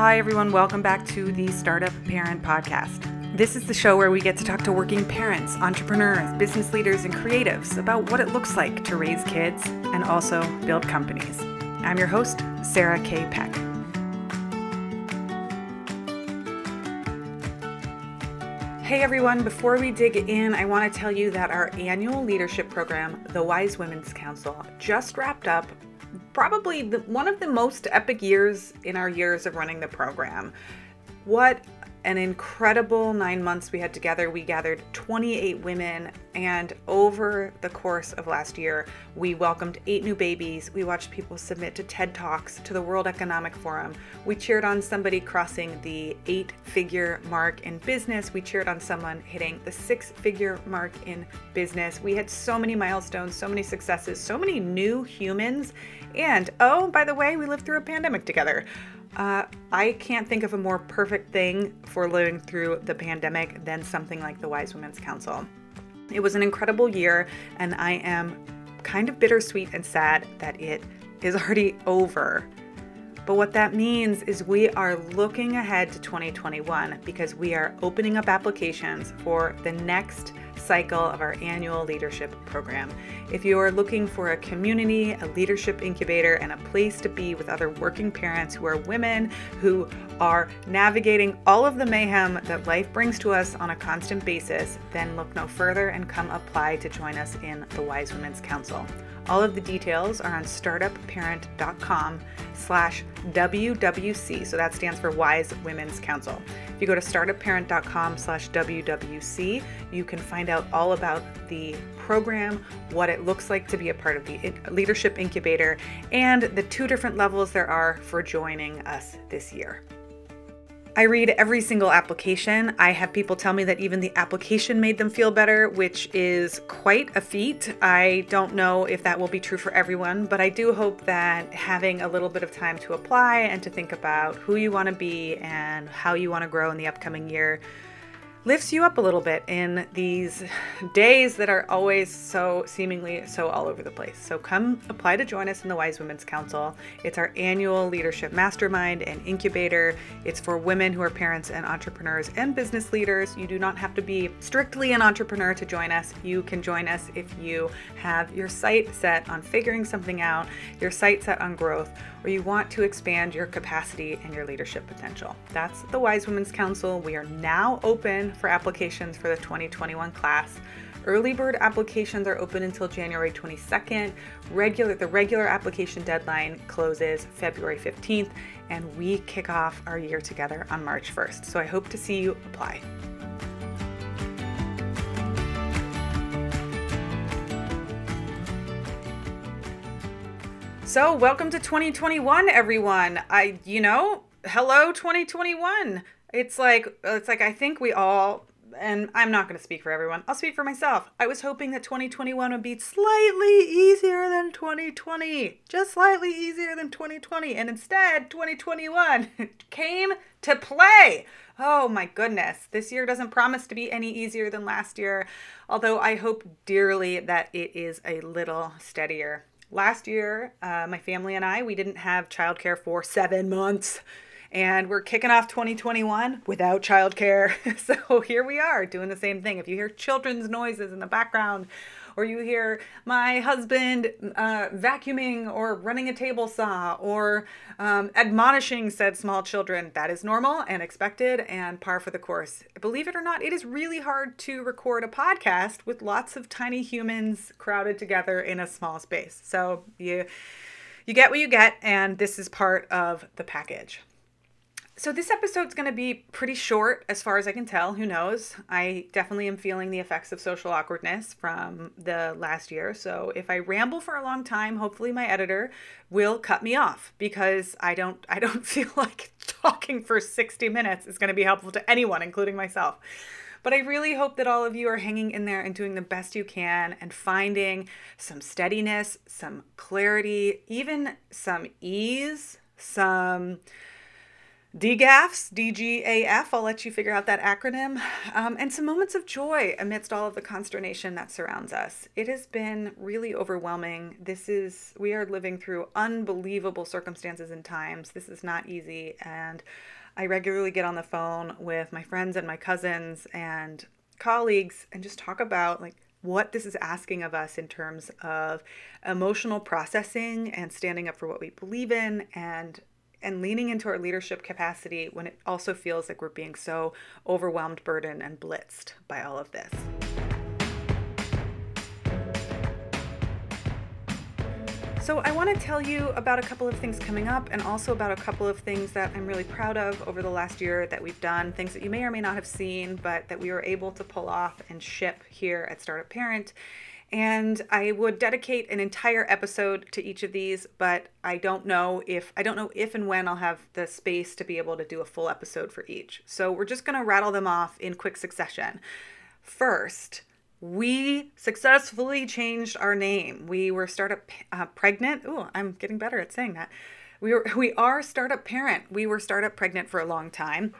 Hi, everyone. Welcome back to the Startup Parent Podcast. This is the show where we get to talk to working parents, entrepreneurs, business leaders, and creatives about what it looks like to raise kids and also build companies. I'm your host, Sarah K. Peck. Hey everyone, before we dig in, I want to tell you that our annual leadership program, the Wise Women's Council, just wrapped up probably the, one of the most epic years in our years of running the program. What an incredible nine months we had together. We gathered 28 women, and over the course of last year, we welcomed eight new babies. We watched people submit to TED Talks, to the World Economic Forum. We cheered on somebody crossing the eight figure mark in business. We cheered on someone hitting the six figure mark in business. We had so many milestones, so many successes, so many new humans. And oh, by the way, we lived through a pandemic together. Uh, I can't think of a more perfect thing for living through the pandemic than something like the Wise Women's Council. It was an incredible year, and I am kind of bittersweet and sad that it is already over. But what that means is we are looking ahead to 2021 because we are opening up applications for the next cycle of our annual leadership program. If you are looking for a community, a leadership incubator, and a place to be with other working parents who are women who are navigating all of the mayhem that life brings to us on a constant basis, then look no further and come apply to join us in the Wise Women's Council. All of the details are on startupparent.com slash WWC. So that stands for Wise Women's Council. If you go to startupparent.com slash WWC, you can find out all about the program, what it looks like to be a part of the Leadership Incubator, and the two different levels there are for joining us this year. I read every single application. I have people tell me that even the application made them feel better, which is quite a feat. I don't know if that will be true for everyone, but I do hope that having a little bit of time to apply and to think about who you want to be and how you want to grow in the upcoming year lifts you up a little bit in these days that are always so seemingly so all over the place. So come apply to join us in the Wise Women's Council. It's our annual leadership mastermind and incubator. It's for women who are parents and entrepreneurs and business leaders. You do not have to be strictly an entrepreneur to join us. You can join us if you have your sight set on figuring something out, your sight set on growth, or you want to expand your capacity and your leadership potential. That's the Wise Women's Council. We are now open for applications for the 2021 class. Early bird applications are open until January 22nd. Regular the regular application deadline closes February 15th and we kick off our year together on March 1st. So I hope to see you apply. So, welcome to 2021 everyone. I you know, hello 2021. It's like it's like I think we all and I'm not going to speak for everyone. I'll speak for myself. I was hoping that 2021 would be slightly easier than 2020. Just slightly easier than 2020. And instead, 2021 came to play. Oh my goodness. This year doesn't promise to be any easier than last year, although I hope dearly that it is a little steadier. Last year, uh, my family and I, we didn't have childcare for seven months. And we're kicking off 2021 without childcare. so here we are doing the same thing. If you hear children's noises in the background, or you hear my husband uh, vacuuming or running a table saw or um, admonishing said small children. That is normal and expected and par for the course. Believe it or not, it is really hard to record a podcast with lots of tiny humans crowded together in a small space. So you you get what you get, and this is part of the package. So this episode's going to be pretty short as far as I can tell. Who knows? I definitely am feeling the effects of social awkwardness from the last year. So if I ramble for a long time, hopefully my editor will cut me off because I don't I don't feel like talking for 60 minutes is going to be helpful to anyone including myself. But I really hope that all of you are hanging in there and doing the best you can and finding some steadiness, some clarity, even some ease, some DGAFs, D-G-A-F, I'll let you figure out that acronym, um, and some moments of joy amidst all of the consternation that surrounds us. It has been really overwhelming. This is, we are living through unbelievable circumstances and times. This is not easy, and I regularly get on the phone with my friends and my cousins and colleagues and just talk about like what this is asking of us in terms of emotional processing and standing up for what we believe in and and leaning into our leadership capacity when it also feels like we're being so overwhelmed, burdened, and blitzed by all of this. So, I want to tell you about a couple of things coming up and also about a couple of things that I'm really proud of over the last year that we've done, things that you may or may not have seen, but that we were able to pull off and ship here at Startup Parent. And I would dedicate an entire episode to each of these, but I don't know if I don't know if and when I'll have the space to be able to do a full episode for each. So we're just going to rattle them off in quick succession. First, we successfully changed our name. We were startup uh, pregnant. Oh, I'm getting better at saying that. We were we are startup parent. We were startup pregnant for a long time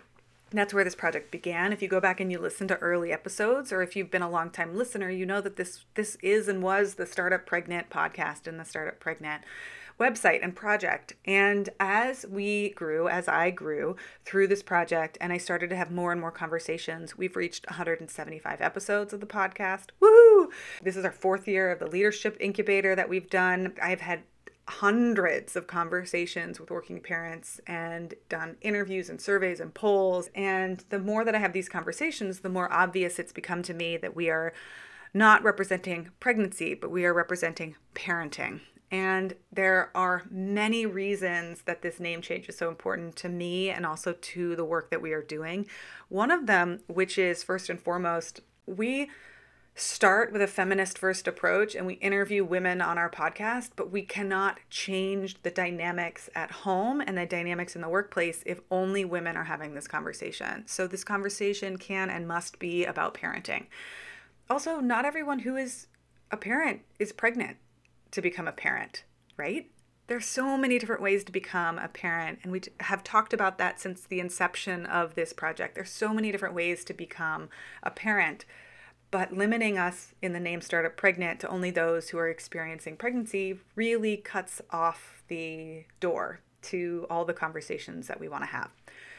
that's where this project began. If you go back and you listen to early episodes, or if you've been a long time listener, you know that this this is and was the Startup Pregnant podcast and the Startup Pregnant website and project. And as we grew, as I grew through this project, and I started to have more and more conversations, we've reached 175 episodes of the podcast. Woo! This is our fourth year of the leadership incubator that we've done. I've had hundreds of conversations with working parents and done interviews and surveys and polls. And the more that I have these conversations, the more obvious it's become to me that we are not representing pregnancy, but we are representing parenting. And there are many reasons that this name change is so important to me and also to the work that we are doing. One of them, which is first and foremost, we start with a feminist first approach and we interview women on our podcast, but we cannot change the dynamics at home and the dynamics in the workplace if only women are having this conversation. So, this conversation can and must be about parenting. Also, not everyone who is a parent is pregnant to become a parent, right? There's so many different ways to become a parent, and we have talked about that since the inception of this project. There's so many different ways to become a parent but limiting us in the name startup pregnant to only those who are experiencing pregnancy really cuts off the door to all the conversations that we want to have.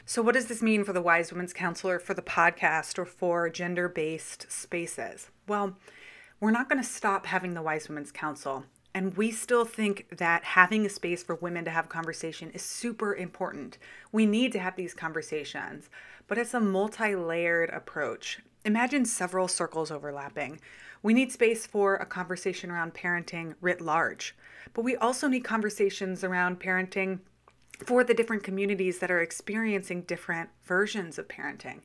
So, what does this mean for the Wise Women's Counselor, for the podcast, or for gender based spaces? Well, we're not going to stop having the Wise Women's Council. And we still think that having a space for women to have conversation is super important. We need to have these conversations, but it's a multi layered approach. Imagine several circles overlapping. We need space for a conversation around parenting writ large, but we also need conversations around parenting for the different communities that are experiencing different versions of parenting.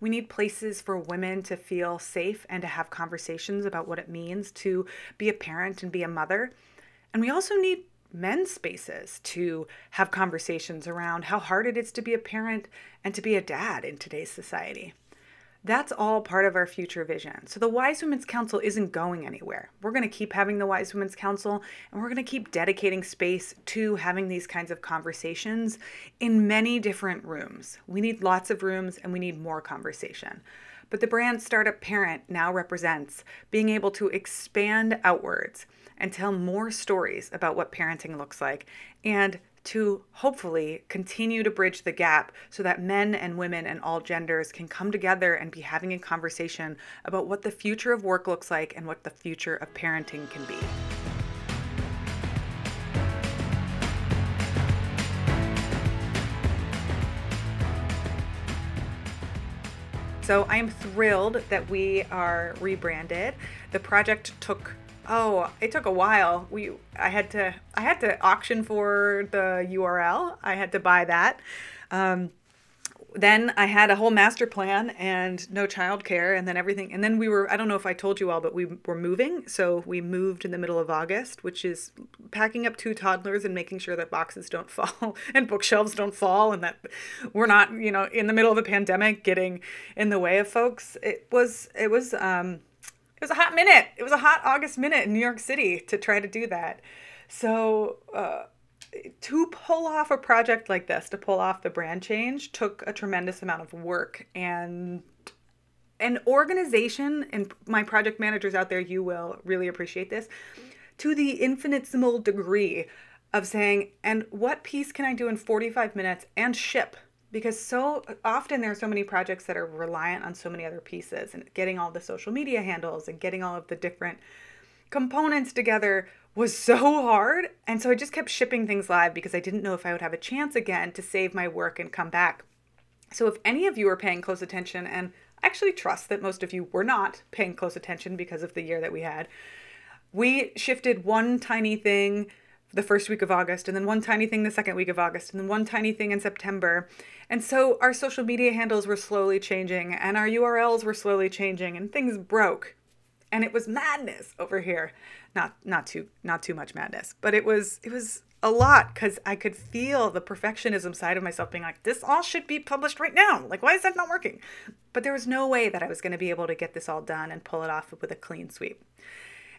We need places for women to feel safe and to have conversations about what it means to be a parent and be a mother. And we also need men's spaces to have conversations around how hard it is to be a parent and to be a dad in today's society. That's all part of our future vision. So the Wise Women's Council isn't going anywhere. We're going to keep having the Wise Women's Council and we're going to keep dedicating space to having these kinds of conversations in many different rooms. We need lots of rooms and we need more conversation. But the brand Startup Parent now represents being able to expand outwards and tell more stories about what parenting looks like and to hopefully continue to bridge the gap so that men and women and all genders can come together and be having a conversation about what the future of work looks like and what the future of parenting can be. So I am thrilled that we are rebranded. The project took Oh, it took a while. We I had to I had to auction for the URL. I had to buy that. Um, then I had a whole master plan and no childcare, and then everything. And then we were I don't know if I told you all, but we were moving. So we moved in the middle of August, which is packing up two toddlers and making sure that boxes don't fall and bookshelves don't fall, and that we're not you know in the middle of a pandemic getting in the way of folks. It was it was um it was a hot minute. It was a hot August minute in New York City to try to do that. So uh, to pull off a project like this, to pull off the brand change, took a tremendous amount of work and an organization. And my project managers out there, you will really appreciate this to the infinitesimal degree of saying, and what piece can I do in 45 minutes and ship? Because so often there are so many projects that are reliant on so many other pieces and getting all the social media handles and getting all of the different components together was so hard. And so I just kept shipping things live because I didn't know if I would have a chance again to save my work and come back. So if any of you are paying close attention, and I actually trust that most of you were not paying close attention because of the year that we had, we shifted one tiny thing the first week of August, and then one tiny thing the second week of August, and then one tiny thing in September. And so our social media handles were slowly changing, and our URLs were slowly changing, and things broke. And it was madness over here. Not not too not too much madness, but it was it was a lot because I could feel the perfectionism side of myself being like, this all should be published right now. Like, why is that not working? But there was no way that I was going to be able to get this all done and pull it off with a clean sweep.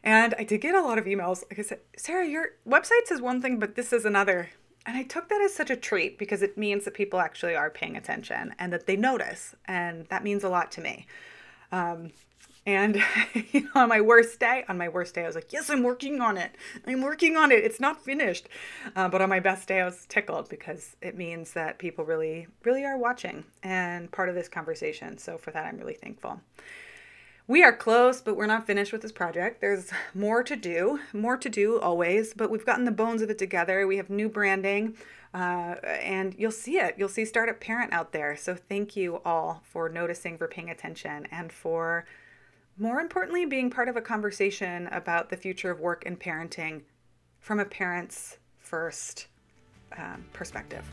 And I did get a lot of emails. Like I said, Sarah, your website says one thing, but this is another. And I took that as such a treat because it means that people actually are paying attention and that they notice. And that means a lot to me. Um, and you know, on my worst day, on my worst day, I was like, "Yes, I'm working on it. I'm working on it. It's not finished." Uh, but on my best day, I was tickled because it means that people really, really are watching and part of this conversation. So for that, I'm really thankful. We are close, but we're not finished with this project. There's more to do, more to do always, but we've gotten the bones of it together. We have new branding, uh, and you'll see it. You'll see Startup Parent out there. So thank you all for noticing, for paying attention, and for more importantly, being part of a conversation about the future of work and parenting from a parent's first um, perspective.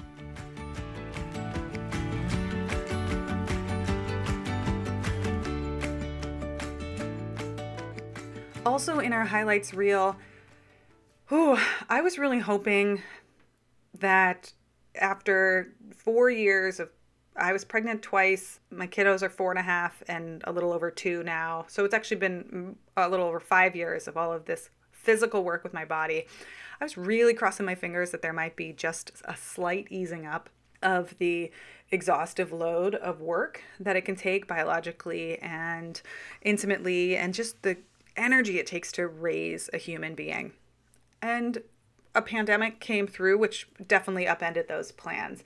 Also, in our highlights reel, whew, I was really hoping that after four years of I was pregnant twice. My kiddos are four and a half and a little over two now. So it's actually been a little over five years of all of this physical work with my body. I was really crossing my fingers that there might be just a slight easing up of the exhaustive load of work that it can take biologically and intimately and just the energy it takes to raise a human being. And a pandemic came through, which definitely upended those plans.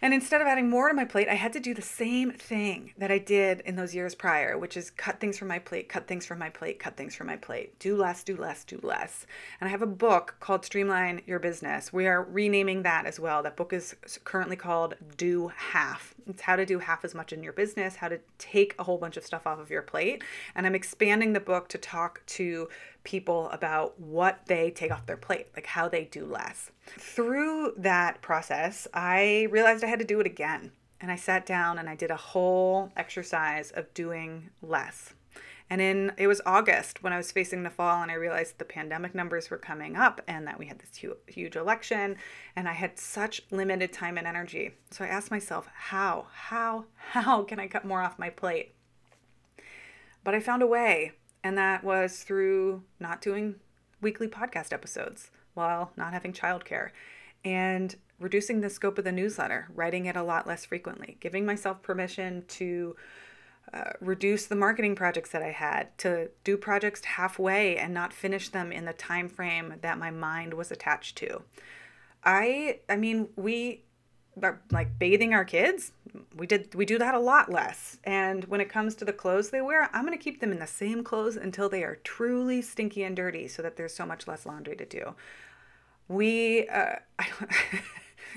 And instead of adding more to my plate, I had to do the same thing that I did in those years prior, which is cut things from my plate, cut things from my plate, cut things from my plate. Do less, do less, do less. And I have a book called Streamline Your Business. We are renaming that as well. That book is currently called Do Half. It's how to do half as much in your business, how to take a whole bunch of stuff off of your plate. And I'm expanding the book to talk to people about what they take off their plate, like how they do less. Through that process, I realized I had to do it again. And I sat down and I did a whole exercise of doing less. And in it was August when I was facing the fall and I realized the pandemic numbers were coming up and that we had this huge, huge election and I had such limited time and energy. So I asked myself, how, how, how can I cut more off my plate? But I found a way and that was through not doing weekly podcast episodes while not having childcare and reducing the scope of the newsletter, writing it a lot less frequently, giving myself permission to uh, reduce the marketing projects that I had, to do projects halfway and not finish them in the time frame that my mind was attached to. I I mean, we like bathing our kids we did we do that a lot less and when it comes to the clothes they wear i'm going to keep them in the same clothes until they are truly stinky and dirty so that there's so much less laundry to do we uh,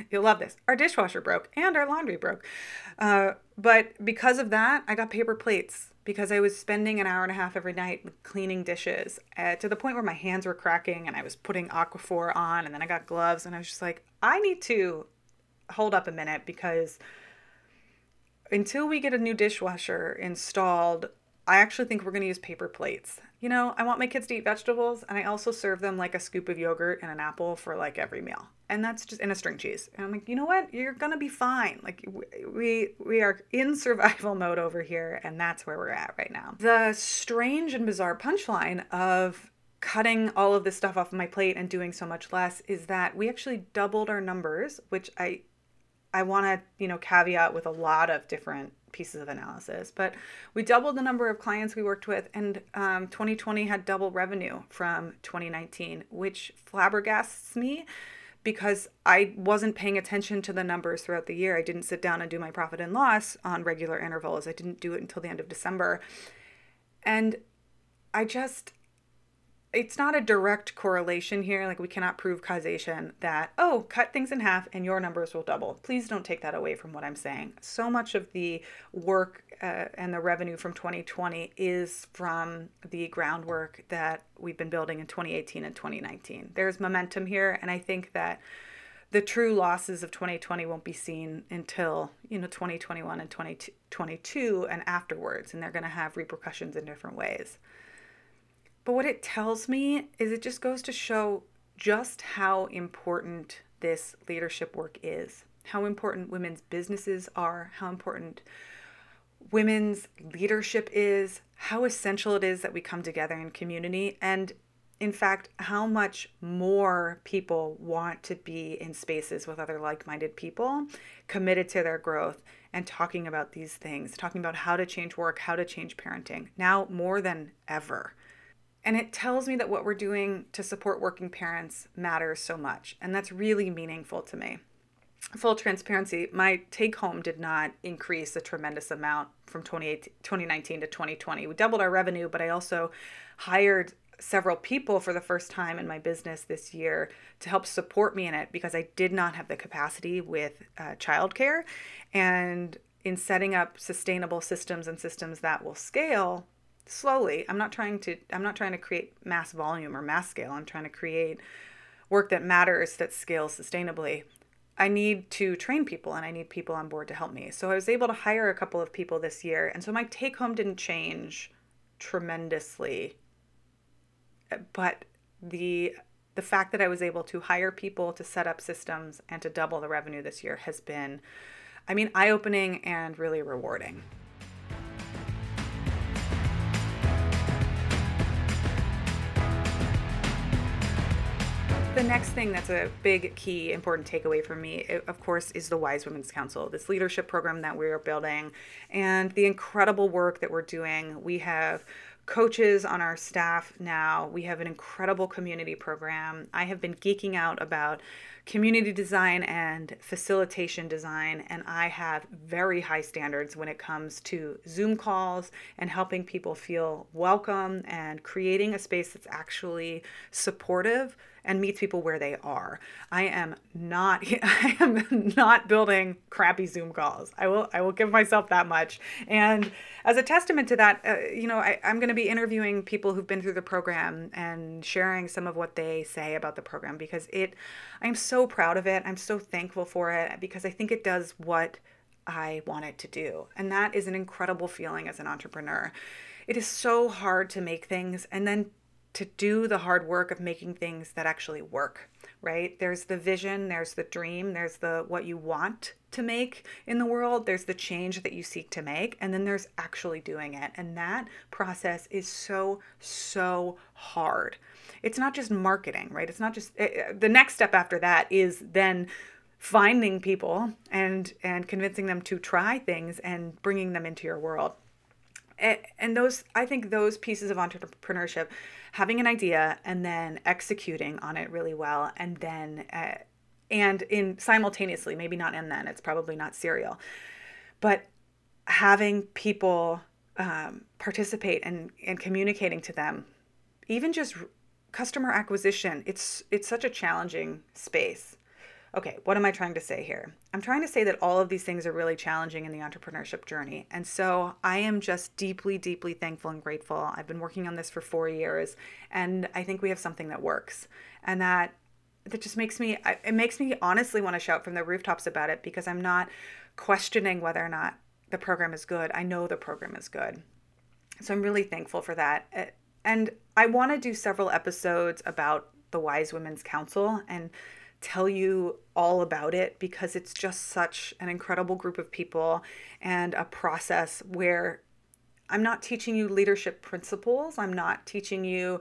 you'll love this. Our dishwasher broke and our laundry broke. Uh, but because of that i got paper plates because I was spending an hour and a half every night cleaning dishes uh, to the point where my hands were cracking and I was putting Aquaphor on and then I got gloves and I was just like, I need to hold up a minute because until we get a new dishwasher installed, I actually think we're going to use paper plates. You know, I want my kids to eat vegetables and I also serve them like a scoop of yogurt and an apple for like every meal. And that's just in a string cheese. And I'm like, "You know what? You're going to be fine." Like we we are in survival mode over here and that's where we're at right now. The strange and bizarre punchline of cutting all of this stuff off my plate and doing so much less is that we actually doubled our numbers, which I I want to, you know, caveat with a lot of different pieces of analysis, but we doubled the number of clients we worked with, and um, 2020 had double revenue from 2019, which flabbergasts me because I wasn't paying attention to the numbers throughout the year. I didn't sit down and do my profit and loss on regular intervals. I didn't do it until the end of December. And I just it's not a direct correlation here. Like we cannot prove causation that, oh, cut things in half and your numbers will double. Please don't take that away from what I'm saying. So much of the work uh, and the revenue from 2020 is from the groundwork that we've been building in 2018 and 2019. There's momentum here. And I think that the true losses of 2020 won't be seen until you know 2021 and 2022 and afterwards and they're going to have repercussions in different ways but what it tells me is it just goes to show just how important this leadership work is, how important women's businesses are, how important women's leadership is, how essential it is that we come together in community, and in fact, how much more people want to be in spaces with other like minded people committed to their growth and talking about these things, talking about how to change work, how to change parenting, now more than ever. And it tells me that what we're doing to support working parents matters so much. And that's really meaningful to me. Full transparency, my take home did not increase a tremendous amount from 2019 to 2020. We doubled our revenue, but I also hired several people for the first time in my business this year to help support me in it because I did not have the capacity with uh, childcare. And in setting up sustainable systems and systems that will scale, slowly. I'm not trying to I'm not trying to create mass volume or mass scale. I'm trying to create work that matters that scales sustainably. I need to train people and I need people on board to help me. So I was able to hire a couple of people this year. And so my take home didn't change tremendously. But the the fact that I was able to hire people to set up systems and to double the revenue this year has been I mean eye-opening and really rewarding. The next thing that's a big, key, important takeaway for me, of course, is the Wise Women's Council, this leadership program that we're building, and the incredible work that we're doing. We have coaches on our staff now. We have an incredible community program. I have been geeking out about community design and facilitation design, and I have very high standards when it comes to Zoom calls and helping people feel welcome and creating a space that's actually supportive and meets people where they are. I am not I am not building crappy Zoom calls. I will I will give myself that much. And as a testament to that, uh, you know, I, I'm going to be interviewing people who've been through the program and sharing some of what they say about the program because it I'm so proud of it. I'm so thankful for it because I think it does what I want it to do. And that is an incredible feeling as an entrepreneur. It is so hard to make things and then to do the hard work of making things that actually work right? There's the vision there's the dream there's the what you want to make in the world there's the change that you seek to make and then there's actually doing it. And that process is so so hard. It's not just marketing right? It's not just it, eh, eh, the next step after that is then finding people and and convincing them to try things and bringing them into your world and those i think those pieces of entrepreneurship having an idea and then executing on it really well and then uh, and in simultaneously maybe not and then it's probably not serial but having people um, participate and, and communicating to them even just customer acquisition it's it's such a challenging space Okay, what am I trying to say here? I'm trying to say that all of these things are really challenging in the entrepreneurship journey. And so I am just deeply, deeply thankful and grateful. I've been working on this for four years, and I think we have something that works. And that that just makes me it makes me honestly want to shout from the rooftops about it because I'm not questioning whether or not the program is good. I know the program is good. So I'm really thankful for that. And I want to do several episodes about the Wise Women's Council and tell you all about it because it's just such an incredible group of people and a process where I'm not teaching you leadership principles. I'm not teaching you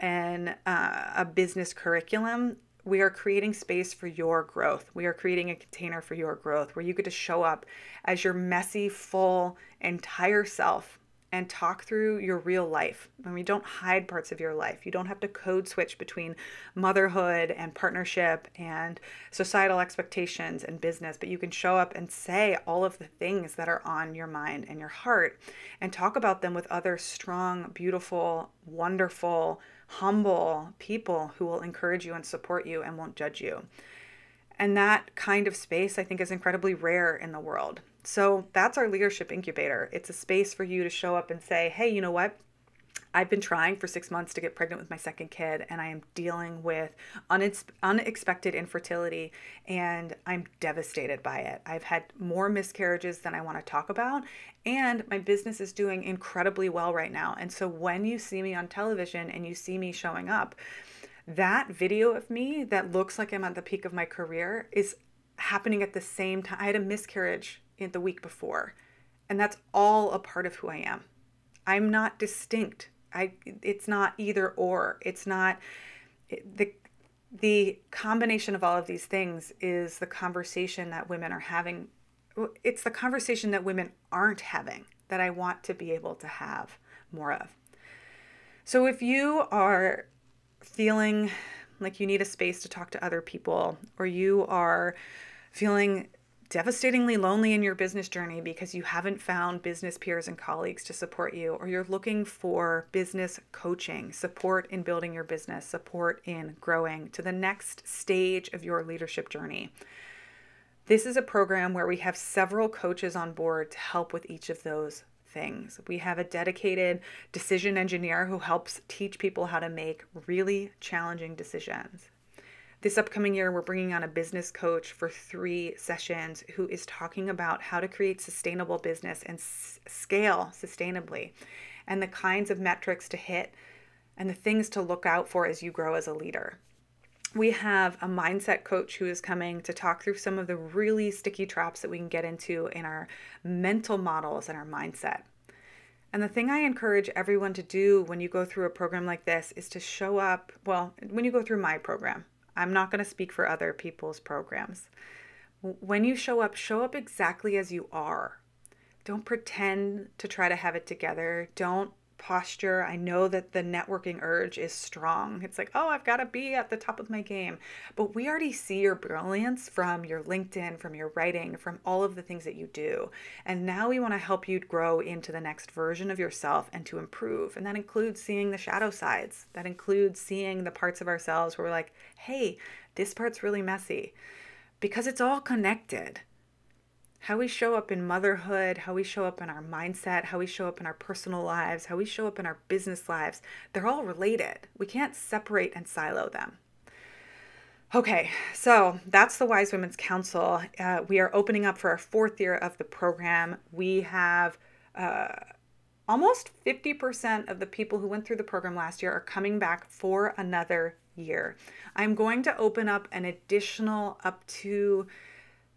an uh, a business curriculum, we are creating space for your growth. We are creating a container for your growth where you get to show up as your messy, full, entire self and talk through your real life. I mean, don't hide parts of your life. You don't have to code switch between motherhood and partnership and societal expectations and business, but you can show up and say all of the things that are on your mind and your heart and talk about them with other strong, beautiful, wonderful, humble people who will encourage you and support you and won't judge you. And that kind of space, I think, is incredibly rare in the world. So that's our leadership incubator. It's a space for you to show up and say, hey, you know what? I've been trying for six months to get pregnant with my second kid, and I am dealing with unexpected infertility, and I'm devastated by it. I've had more miscarriages than I want to talk about, and my business is doing incredibly well right now. And so when you see me on television and you see me showing up, that video of me that looks like I'm at the peak of my career is happening at the same time. I had a miscarriage in the week before, and that's all a part of who I am. I'm not distinct. I it's not either or. It's not the the combination of all of these things is the conversation that women are having. It's the conversation that women aren't having that I want to be able to have more of. So if you are feeling like you need a space to talk to other people, or you are feeling devastatingly lonely in your business journey because you haven't found business peers and colleagues to support you, or you're looking for business coaching, support in building your business, support in growing to the next stage of your leadership journey. This is a program where we have several coaches on board to help with each of those things. We have a dedicated decision engineer who helps teach people how to make really challenging decisions. This upcoming year, we're bringing on a business coach for three sessions who is talking about how to create sustainable business and s- scale sustainably and the kinds of metrics to hit and the things to look out for as you grow as a leader. We have a mindset coach who is coming to talk through some of the really sticky traps that we can get into in our mental models and our mindset. And the thing I encourage everyone to do when you go through a program like this is to show up, well, when you go through my program, I'm not going to speak for other people's programs. When you show up, show up exactly as you are. Don't pretend to try to have it together. Don't posture. I know that the networking urge is strong. It's like, oh, I've got to be at the top of my game. But we already see your brilliance from your LinkedIn, from your writing, from all of the things that you do. And now we want to help you grow into the next version of yourself and to improve. And that includes seeing the shadow sides, that includes seeing the parts of ourselves where we're like, hey, this part's really messy because it's all connected how we show up in motherhood, how we show up in our mindset, how we show up in our personal lives, how we show up in our business lives, they're all related. We can't separate and silo them. Okay, so that's the Wise Women's Council. Uh, we are opening up for our fourth year of the program. We have uh, almost 50% of the people who went through the program last year are coming back for another year. I'm going to open up an additional up to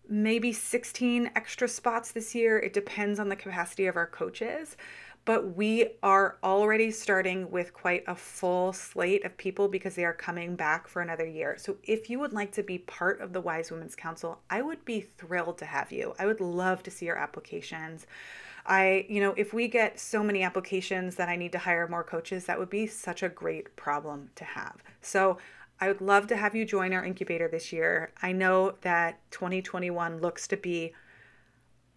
maybe 16 extra spots this year. It depends on the capacity of our coaches. But we are already starting with quite a full slate of people because they are coming back for another year. So, if you would like to be part of the Wise Women's Council, I would be thrilled to have you. I would love to see your applications. I, you know, if we get so many applications that I need to hire more coaches, that would be such a great problem to have. So, I would love to have you join our incubator this year. I know that 2021 looks to be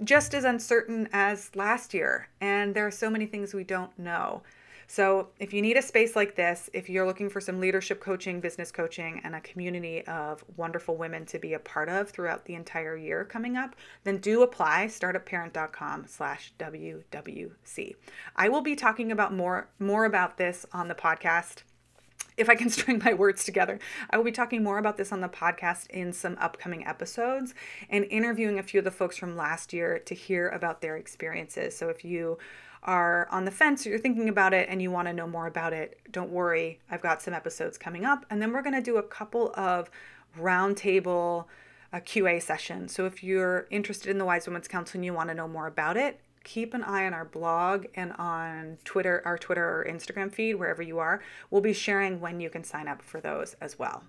just as uncertain as last year, and there are so many things we don't know. So, if you need a space like this, if you're looking for some leadership coaching, business coaching, and a community of wonderful women to be a part of throughout the entire year coming up, then do apply startupparent.com slash WWC. I will be talking about more more about this on the podcast if I can string my words together. I will be talking more about this on the podcast in some upcoming episodes and interviewing a few of the folks from last year to hear about their experiences. So if you are on the fence or you're thinking about it and you want to know more about it, don't worry. I've got some episodes coming up. And then we're going to do a couple of roundtable uh, QA sessions. So if you're interested in the Wise Women's Council and you want to know more about it, keep an eye on our blog and on Twitter, our Twitter or Instagram feed, wherever you are. We'll be sharing when you can sign up for those as well.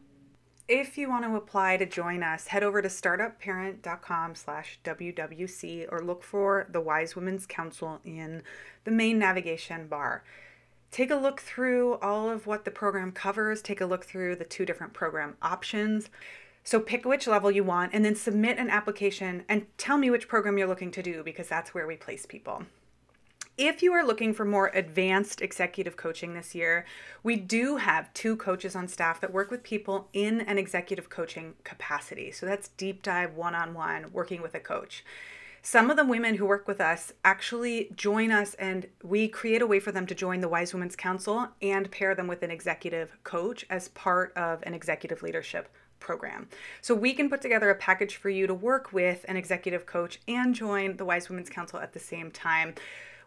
If you want to apply to join us, head over to startupparent.com slash WWC or look for the Wise Women's Council in the main navigation bar. Take a look through all of what the program covers, take a look through the two different program options. So pick which level you want and then submit an application and tell me which program you're looking to do because that's where we place people. If you are looking for more advanced executive coaching this year, we do have two coaches on staff that work with people in an executive coaching capacity. So that's deep dive one on one, working with a coach. Some of the women who work with us actually join us, and we create a way for them to join the Wise Women's Council and pair them with an executive coach as part of an executive leadership program. So we can put together a package for you to work with an executive coach and join the Wise Women's Council at the same time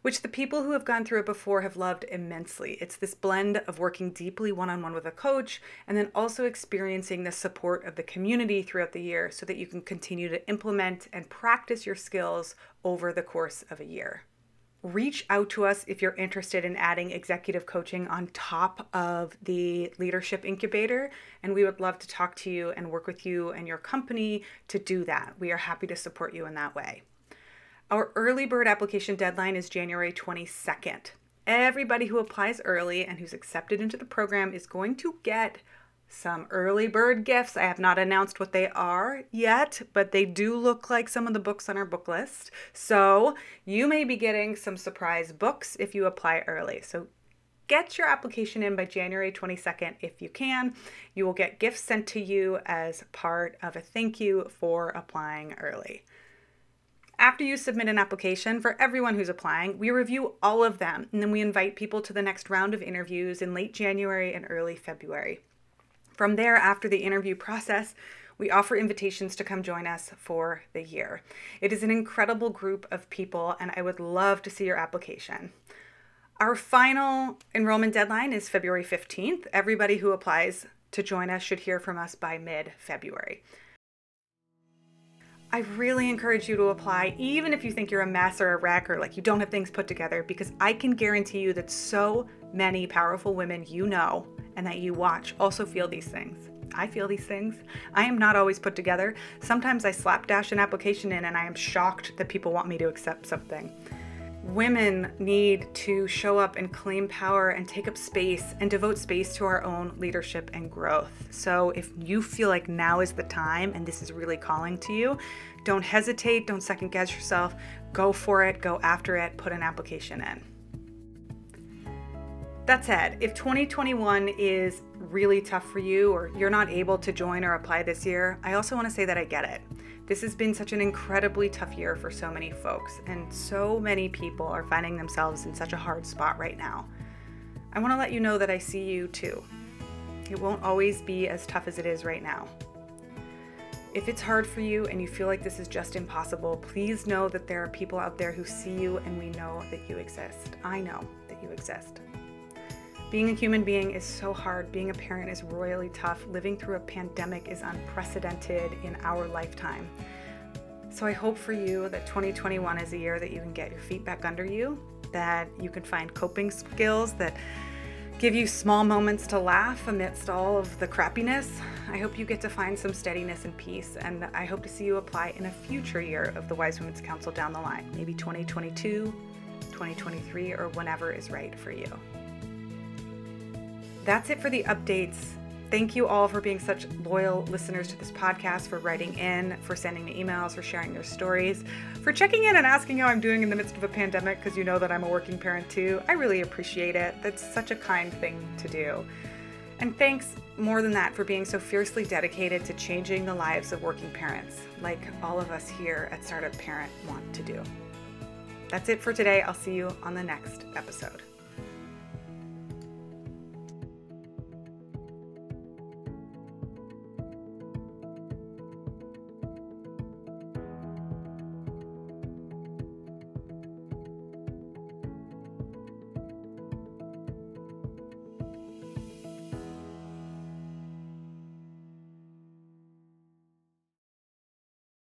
which the people who have gone through it before have loved immensely. It's this blend of working deeply one on one with a coach and then also experiencing the support of the community throughout the year so that you can continue to implement and practice your skills over the course of a year reach out to us if you're interested in adding executive coaching on top of the leadership incubator. And we would love to talk to you and work with you and your company to do that. We are happy to support you in that way. Our early bird application deadline is January 22nd. Everybody who applies early and who's accepted into the program is going to get some early bird gifts. I have not announced what they are yet, but they do look like some of the books on our book list. So you may be getting some surprise books if you apply early. So get your application in by January 22nd if you can. You will get gifts sent to you as part of a thank you for applying early. After you submit an application, for everyone who's applying, we review all of them and then we invite people to the next round of interviews in late January and early February. From there, after the interview process, we offer invitations to come join us for the year. It is an incredible group of people, and I would love to see your application. Our final enrollment deadline is February 15th. Everybody who applies to join us should hear from us by mid February. I really encourage you to apply, even if you think you're a mess or a wreck or like you don't have things put together, because I can guarantee you that so many powerful women you know and that you watch also feel these things. I feel these things. I am not always put together. Sometimes I slapdash an application in and I am shocked that people want me to accept something. Women need to show up and claim power and take up space and devote space to our own leadership and growth. So, if you feel like now is the time and this is really calling to you, don't hesitate, don't second guess yourself. Go for it, go after it, put an application in. That said, if 2021 is really tough for you or you're not able to join or apply this year, I also want to say that I get it. This has been such an incredibly tough year for so many folks, and so many people are finding themselves in such a hard spot right now. I want to let you know that I see you too. It won't always be as tough as it is right now. If it's hard for you and you feel like this is just impossible, please know that there are people out there who see you and we know that you exist. I know that you exist. Being a human being is so hard. Being a parent is royally tough. Living through a pandemic is unprecedented in our lifetime. So I hope for you that 2021 is a year that you can get your feet back under you, that you can find coping skills that give you small moments to laugh amidst all of the crappiness. I hope you get to find some steadiness and peace, and I hope to see you apply in a future year of the Wise Women's Council down the line, maybe 2022, 2023, or whenever is right for you that's it for the updates. Thank you all for being such loyal listeners to this podcast, for writing in, for sending me emails, for sharing your stories, for checking in and asking how I'm doing in the midst of a pandemic because you know that I'm a working parent too. I really appreciate it. That's such a kind thing to do. And thanks more than that for being so fiercely dedicated to changing the lives of working parents, like all of us here at Startup Parent want to do. That's it for today. I'll see you on the next episode.